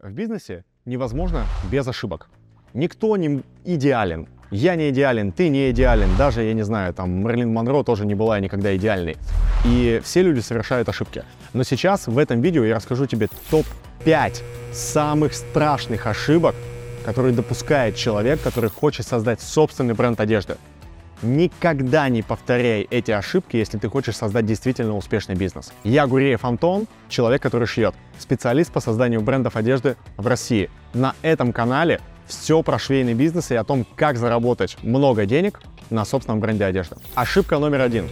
В бизнесе невозможно без ошибок. Никто не идеален. Я не идеален, ты не идеален. Даже, я не знаю, там, Мерлин Монро тоже не была никогда идеальной. И все люди совершают ошибки. Но сейчас в этом видео я расскажу тебе топ-5 самых страшных ошибок, которые допускает человек, который хочет создать собственный бренд одежды. Никогда не повторяй эти ошибки, если ты хочешь создать действительно успешный бизнес. Я Гуреев Антон, человек, который шьет, специалист по созданию брендов одежды в России. На этом канале все про швейный бизнес и о том, как заработать много денег на собственном бренде одежды. Ошибка номер один.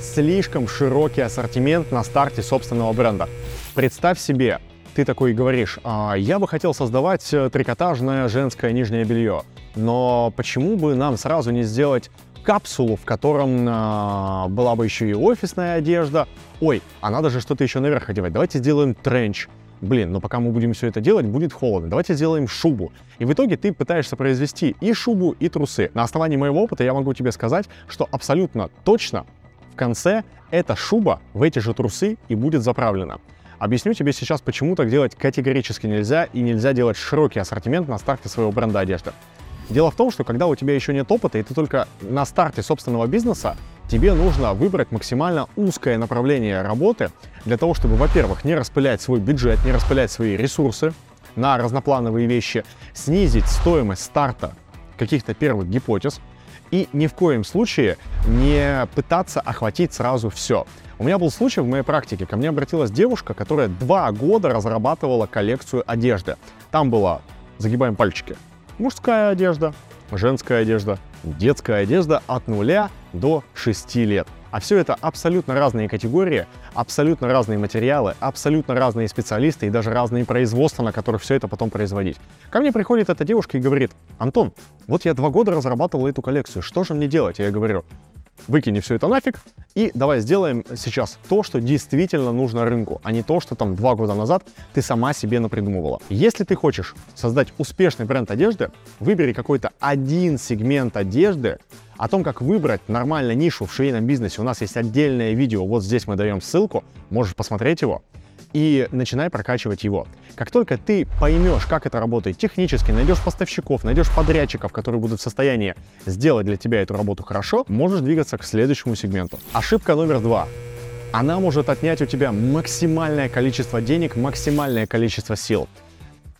Слишком широкий ассортимент на старте собственного бренда. Представь себе, ты такой говоришь, а, я бы хотел создавать э, трикотажное женское нижнее белье, но почему бы нам сразу не сделать капсулу, в котором э, была бы еще и офисная одежда. Ой, а надо же что-то еще наверх одевать. Давайте сделаем тренч. Блин, но пока мы будем все это делать, будет холодно. Давайте сделаем шубу. И в итоге ты пытаешься произвести и шубу, и трусы. На основании моего опыта я могу тебе сказать, что абсолютно точно в конце эта шуба в эти же трусы и будет заправлена. Объясню тебе сейчас, почему так делать категорически нельзя и нельзя делать широкий ассортимент на старте своего бренда одежды. Дело в том, что когда у тебя еще нет опыта, и ты только на старте собственного бизнеса, тебе нужно выбрать максимально узкое направление работы для того, чтобы, во-первых, не распылять свой бюджет, не распылять свои ресурсы на разноплановые вещи, снизить стоимость старта каких-то первых гипотез и ни в коем случае не пытаться охватить сразу все. У меня был случай в моей практике. Ко мне обратилась девушка, которая два года разрабатывала коллекцию одежды. Там было, загибаем пальчики, мужская одежда, женская одежда, детская одежда от нуля до 6 лет. А все это абсолютно разные категории, абсолютно разные материалы, абсолютно разные специалисты и даже разные производства, на которых все это потом производить. Ко мне приходит эта девушка и говорит, Антон, вот я два года разрабатывал эту коллекцию, что же мне делать? Я говорю, выкини все это нафиг и давай сделаем сейчас то, что действительно нужно рынку, а не то, что там два года назад ты сама себе напридумывала. Если ты хочешь создать успешный бренд одежды, выбери какой-то один сегмент одежды, о том, как выбрать нормально нишу в швейном бизнесе, у нас есть отдельное видео, вот здесь мы даем ссылку, можешь посмотреть его и начинай прокачивать его. Как только ты поймешь, как это работает технически, найдешь поставщиков, найдешь подрядчиков, которые будут в состоянии сделать для тебя эту работу хорошо, можешь двигаться к следующему сегменту. Ошибка номер два. Она может отнять у тебя максимальное количество денег, максимальное количество сил.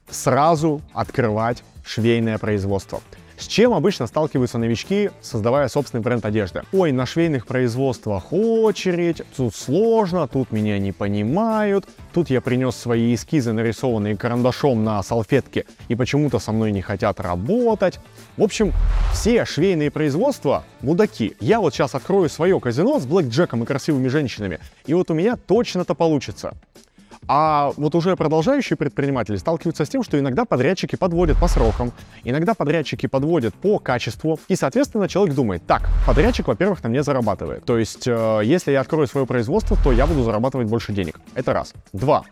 Сразу открывать швейное производство. С чем обычно сталкиваются новички, создавая собственный бренд одежды? Ой, на швейных производствах очередь, тут сложно, тут меня не понимают, тут я принес свои эскизы, нарисованные карандашом на салфетке, и почему-то со мной не хотят работать. В общем, все швейные производства – мудаки. Я вот сейчас открою свое казино с блэкджеком и красивыми женщинами, и вот у меня точно-то получится. А вот уже продолжающие предприниматели сталкиваются с тем, что иногда подрядчики подводят по срокам, иногда подрядчики подводят по качеству, и, соответственно, человек думает, так, подрядчик, во-первых, на мне зарабатывает. То есть, э, если я открою свое производство, то я буду зарабатывать больше денег. Это раз. Два.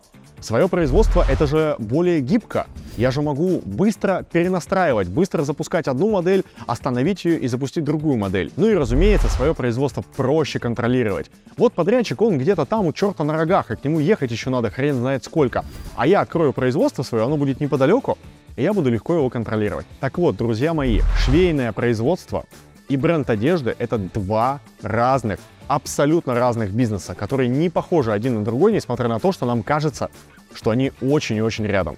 Свое производство это же более гибко. Я же могу быстро перенастраивать, быстро запускать одну модель, остановить ее и запустить другую модель. Ну и разумеется, свое производство проще контролировать. Вот подрядчик, он где-то там у черта на рогах, и к нему ехать еще надо хрен знает сколько. А я открою производство свое, оно будет неподалеку, и я буду легко его контролировать. Так вот, друзья мои, швейное производство и бренд одежды — это два разных, абсолютно разных бизнеса, которые не похожи один на другой, несмотря на то, что нам кажется, что они очень и очень рядом.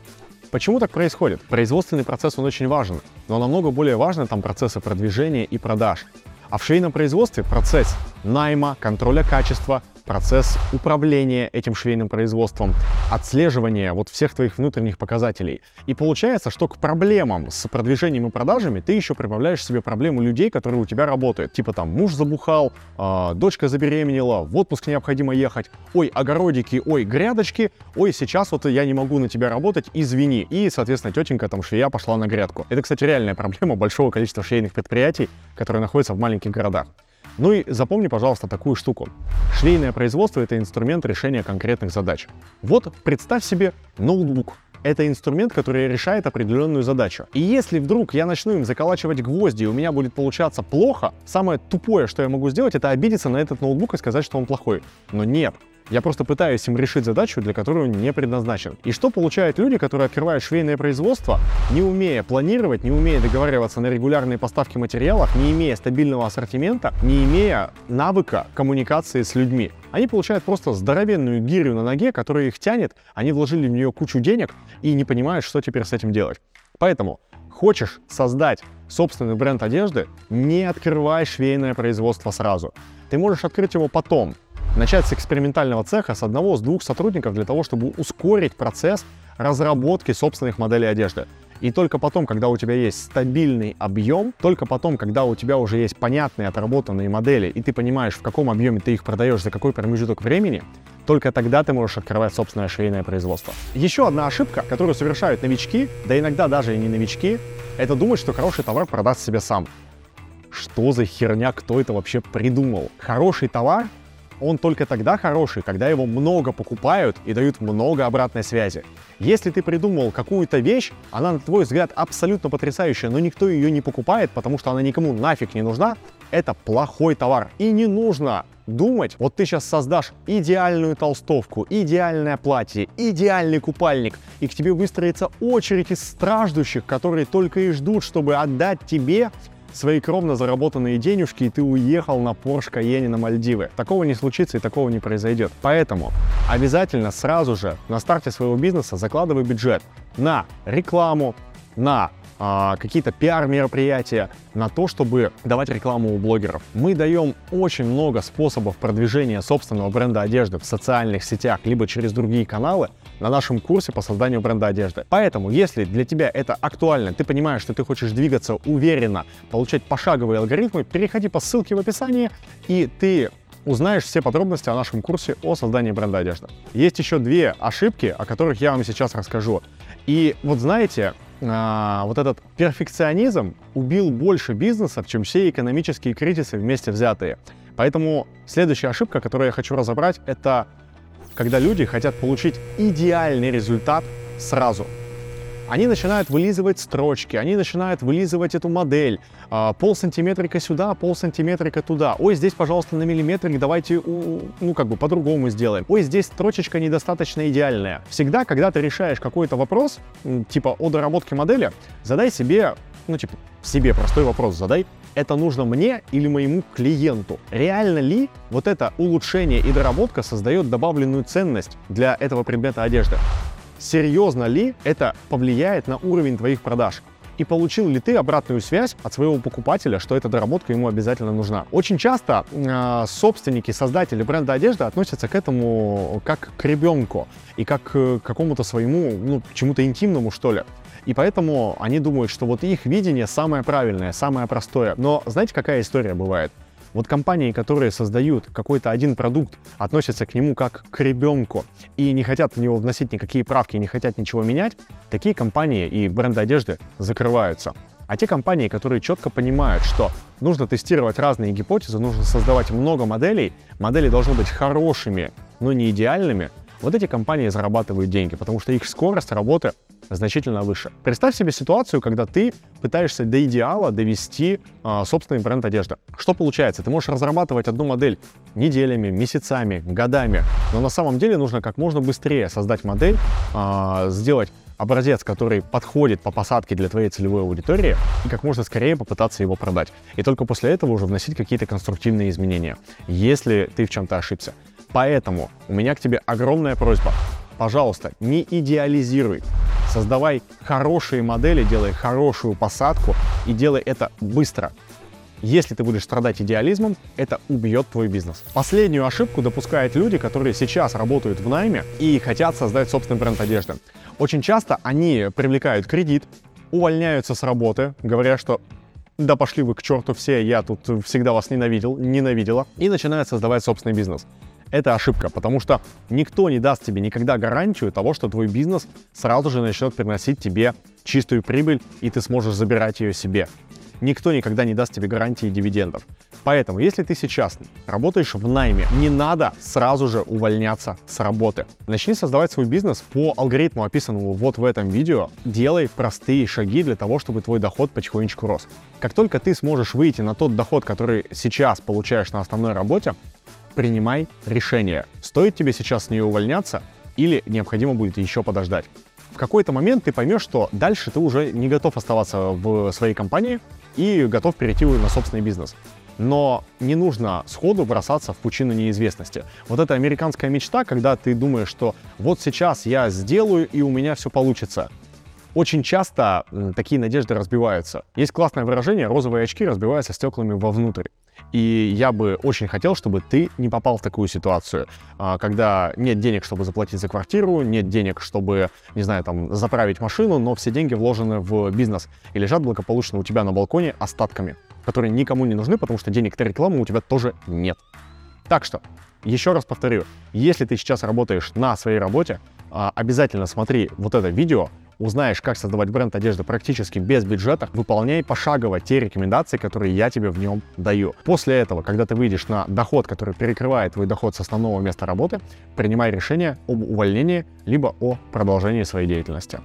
Почему так происходит? Производственный процесс, он очень важен, но намного более важны там процессы продвижения и продаж. А в швейном производстве процесс найма, контроля качества, процесс управления этим швейным производством, отслеживание вот всех твоих внутренних показателей. И получается, что к проблемам с продвижением и продажами ты еще прибавляешь себе проблему людей, которые у тебя работают. Типа там муж забухал, э, дочка забеременела, в отпуск необходимо ехать, ой, огородики, ой, грядочки, ой, сейчас вот я не могу на тебя работать, извини. И, соответственно, тетенька там швея пошла на грядку. Это, кстати, реальная проблема большого количества швейных предприятий, которые находятся в маленьких городах. Ну и запомни, пожалуйста, такую штуку. Швейное производство — это инструмент решения конкретных задач. Вот представь себе ноутбук. Это инструмент, который решает определенную задачу. И если вдруг я начну им заколачивать гвозди, и у меня будет получаться плохо, самое тупое, что я могу сделать, это обидеться на этот ноутбук и сказать, что он плохой. Но нет, Я просто пытаюсь им решить задачу, для которой он не предназначен. И что получают люди, которые открывают швейное производство, не умея планировать, не умея договариваться на регулярные поставки материалов, не имея стабильного ассортимента, не имея навыка коммуникации с людьми. Они получают просто здоровенную гирю на ноге, которая их тянет, они вложили в нее кучу денег и не понимают, что теперь с этим делать. Поэтому хочешь создать собственный бренд одежды, не открывай швейное производство сразу. Ты можешь открыть его потом, начать с экспериментального цеха с одного, с двух сотрудников для того, чтобы ускорить процесс разработки собственных моделей одежды. И только потом, когда у тебя есть стабильный объем, только потом, когда у тебя уже есть понятные отработанные модели, и ты понимаешь, в каком объеме ты их продаешь, за какой промежуток времени, только тогда ты можешь открывать собственное швейное производство. Еще одна ошибка, которую совершают новички, да иногда даже и не новички, это думать, что хороший товар продаст себе сам. Что за херня, кто это вообще придумал? Хороший товар он только тогда хороший, когда его много покупают и дают много обратной связи. Если ты придумал какую-то вещь, она, на твой взгляд, абсолютно потрясающая, но никто ее не покупает, потому что она никому нафиг не нужна, это плохой товар. И не нужно думать, вот ты сейчас создашь идеальную толстовку, идеальное платье, идеальный купальник, и к тебе выстроится очередь из страждущих, которые только и ждут, чтобы отдать тебе свои кровно заработанные денежки, и ты уехал на Porsche Cayenne на Мальдивы. Такого не случится и такого не произойдет. Поэтому обязательно сразу же на старте своего бизнеса закладывай бюджет на рекламу, на а, какие-то пиар-мероприятия, на то, чтобы давать рекламу у блогеров. Мы даем очень много способов продвижения собственного бренда одежды в социальных сетях, либо через другие каналы, на нашем курсе по созданию бренда одежды. Поэтому, если для тебя это актуально, ты понимаешь, что ты хочешь двигаться уверенно, получать пошаговые алгоритмы, переходи по ссылке в описании, и ты узнаешь все подробности о нашем курсе о создании бренда одежды. Есть еще две ошибки, о которых я вам сейчас расскажу. И вот знаете, а, вот этот перфекционизм убил больше бизнесов, чем все экономические кризисы вместе взятые. Поэтому следующая ошибка, которую я хочу разобрать, это когда люди хотят получить идеальный результат сразу. Они начинают вылизывать строчки, они начинают вылизывать эту модель. А, пол сантиметрика сюда, пол сантиметрика туда. Ой, здесь, пожалуйста, на миллиметрик давайте, ну, как бы по-другому сделаем. Ой, здесь строчечка недостаточно идеальная. Всегда, когда ты решаешь какой-то вопрос, типа о доработке модели, задай себе, ну, типа, себе простой вопрос задай это нужно мне или моему клиенту? Реально ли вот это улучшение и доработка создает добавленную ценность для этого предмета одежды? Серьезно ли это повлияет на уровень твоих продаж? И получил ли ты обратную связь от своего покупателя, что эта доработка ему обязательно нужна. Очень часто э, собственники, создатели бренда одежды относятся к этому как к ребенку и как к какому-то своему, ну, чему-то интимному, что ли. И поэтому они думают, что вот их видение самое правильное, самое простое. Но знаете, какая история бывает? Вот компании, которые создают какой-то один продукт, относятся к нему как к ребенку и не хотят в него вносить никакие правки, не хотят ничего менять, такие компании и бренды одежды закрываются. А те компании, которые четко понимают, что нужно тестировать разные гипотезы, нужно создавать много моделей, модели должны быть хорошими, но не идеальными, вот эти компании зарабатывают деньги, потому что их скорость работы значительно выше. Представь себе ситуацию, когда ты пытаешься до идеала довести э, собственный бренд одежды. Что получается? Ты можешь разрабатывать одну модель неделями, месяцами, годами, но на самом деле нужно как можно быстрее создать модель, э, сделать образец, который подходит по посадке для твоей целевой аудитории, и как можно скорее попытаться его продать. И только после этого уже вносить какие-то конструктивные изменения, если ты в чем-то ошибся. Поэтому у меня к тебе огромная просьба. Пожалуйста, не идеализируй. Создавай хорошие модели, делай хорошую посадку и делай это быстро. Если ты будешь страдать идеализмом, это убьет твой бизнес. Последнюю ошибку допускают люди, которые сейчас работают в найме и хотят создать собственный бренд одежды. Очень часто они привлекают кредит, увольняются с работы, говоря, что да пошли вы к черту все, я тут всегда вас ненавидел, ненавидела, и начинают создавать собственный бизнес это ошибка, потому что никто не даст тебе никогда гарантию того, что твой бизнес сразу же начнет приносить тебе чистую прибыль, и ты сможешь забирать ее себе. Никто никогда не даст тебе гарантии дивидендов. Поэтому, если ты сейчас работаешь в найме, не надо сразу же увольняться с работы. Начни создавать свой бизнес по алгоритму, описанному вот в этом видео. Делай простые шаги для того, чтобы твой доход потихонечку рос. Как только ты сможешь выйти на тот доход, который сейчас получаешь на основной работе, принимай решение. Стоит тебе сейчас с нее увольняться или необходимо будет еще подождать. В какой-то момент ты поймешь, что дальше ты уже не готов оставаться в своей компании и готов перейти на собственный бизнес. Но не нужно сходу бросаться в пучину неизвестности. Вот эта американская мечта, когда ты думаешь, что вот сейчас я сделаю и у меня все получится. Очень часто такие надежды разбиваются. Есть классное выражение «розовые очки разбиваются стеклами вовнутрь». И я бы очень хотел, чтобы ты не попал в такую ситуацию, а, когда нет денег, чтобы заплатить за квартиру, нет денег, чтобы, не знаю, там, заправить машину, но все деньги вложены в бизнес и лежат благополучно у тебя на балконе остатками, которые никому не нужны, потому что денег на рекламу у тебя тоже нет. Так что, еще раз повторю, если ты сейчас работаешь на своей работе, обязательно смотри вот это видео, узнаешь, как создавать бренд одежды практически без бюджета, выполняй пошагово те рекомендации, которые я тебе в нем даю. После этого, когда ты выйдешь на доход, который перекрывает твой доход с основного места работы, принимай решение об увольнении, либо о продолжении своей деятельности.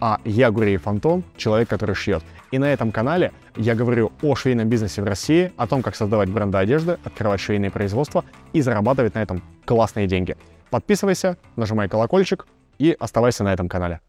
А я Гуреев Антон, человек, который шьет. И на этом канале я говорю о швейном бизнесе в России, о том, как создавать бренды одежды, открывать швейные производства и зарабатывать на этом классные деньги. Подписывайся, нажимай колокольчик и оставайся на этом канале.